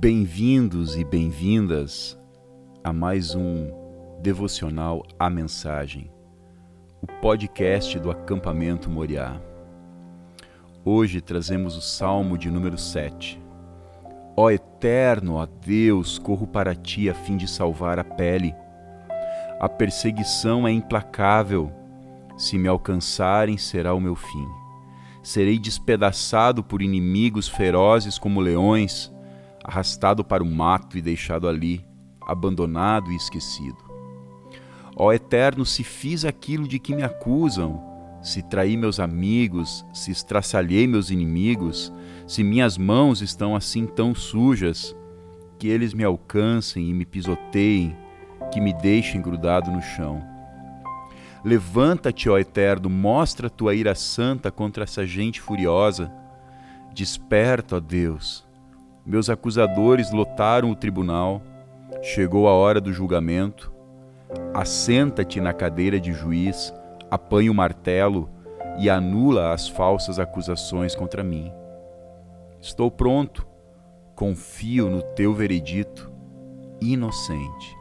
Bem-vindos e bem-vindas a mais um devocional A Mensagem, o podcast do acampamento Moriá. Hoje trazemos o Salmo de número 7. Ó Eterno, ó Deus, corro para ti a fim de salvar a pele. A perseguição é implacável. Se me alcançarem, será o meu fim. Serei despedaçado por inimigos ferozes como leões arrastado para o mato e deixado ali, abandonado e esquecido. Ó Eterno, se fiz aquilo de que me acusam, se traí meus amigos, se estraçalhei meus inimigos, se minhas mãos estão assim tão sujas, que eles me alcancem e me pisoteiem, que me deixem grudado no chão. Levanta-te, ó Eterno, mostra tua ira santa contra essa gente furiosa. Desperta, ó Deus, meus acusadores lotaram o tribunal. Chegou a hora do julgamento. Assenta-te na cadeira de juiz, apanha o martelo e anula as falsas acusações contra mim. Estou pronto, confio no teu veredito, inocente.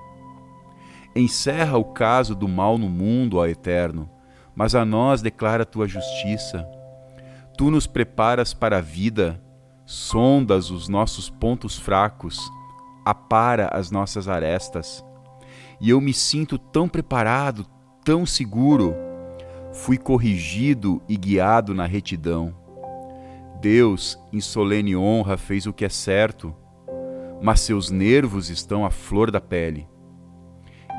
Encerra o caso do mal no mundo, ó Eterno, mas a nós declara tua justiça. Tu nos preparas para a vida sondas os nossos pontos fracos, apara as nossas arestas. E eu me sinto tão preparado, tão seguro. Fui corrigido e guiado na retidão. Deus, em solene honra, fez o que é certo, mas seus nervos estão à flor da pele.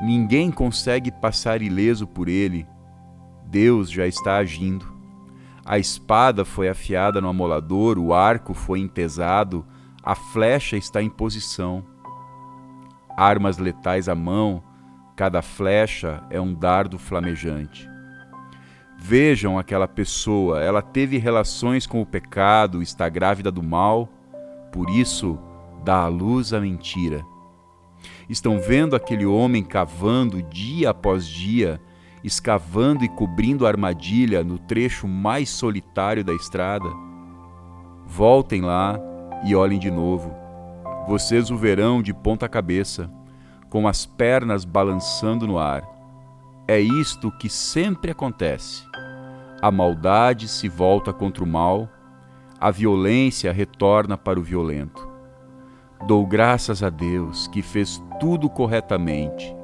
Ninguém consegue passar ileso por ele. Deus já está agindo. A espada foi afiada no amolador, o arco foi empesado, a flecha está em posição. Armas letais à mão, cada flecha é um dardo flamejante. Vejam aquela pessoa, ela teve relações com o pecado, está grávida do mal, por isso dá à luz a mentira. Estão vendo aquele homem cavando dia após dia, escavando e cobrindo a armadilha no trecho mais solitário da estrada? Voltem lá e olhem de novo. Vocês o verão de ponta cabeça, com as pernas balançando no ar. É isto que sempre acontece. A maldade se volta contra o mal, a violência retorna para o violento. Dou graças a Deus que fez tudo corretamente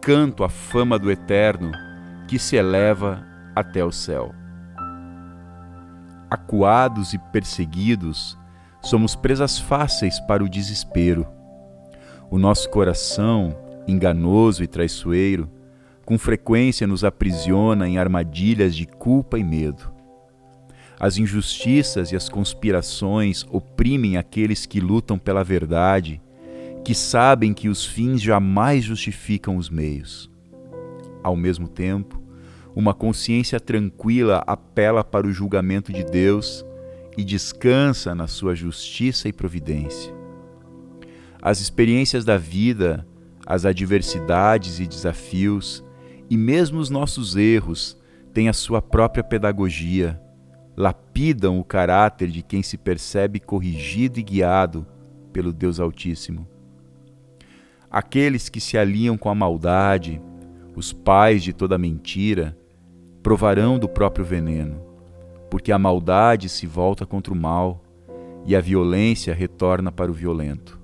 canto a fama do Eterno que se eleva até o céu. Acuados e perseguidos, somos presas fáceis para o desespero. O nosso coração, enganoso e traiçoeiro, com frequência nos aprisiona em armadilhas de culpa e medo. As injustiças e as conspirações oprimem aqueles que lutam pela verdade que sabem que os fins jamais justificam os meios. Ao mesmo tempo, uma consciência tranquila apela para o julgamento de Deus e descansa na sua justiça e providência. As experiências da vida, as adversidades e desafios, e mesmo os nossos erros, têm a sua própria pedagogia, lapidam o caráter de quem se percebe corrigido e guiado pelo Deus Altíssimo. Aqueles que se aliam com a maldade, os pais de toda mentira, provarão do próprio veneno, porque a maldade se volta contra o mal e a violência retorna para o violento.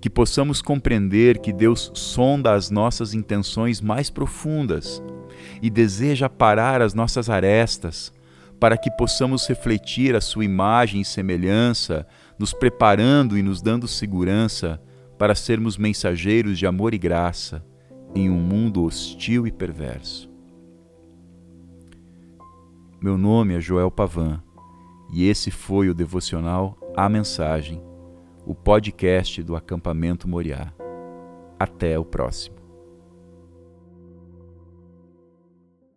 Que possamos compreender que Deus sonda as nossas intenções mais profundas e deseja parar as nossas arestas, para que possamos refletir a Sua imagem e semelhança, nos preparando e nos dando segurança para sermos mensageiros de amor e graça em um mundo hostil e perverso. Meu nome é Joel Pavan e esse foi o devocional A Mensagem, o podcast do acampamento Moriá. Até o próximo.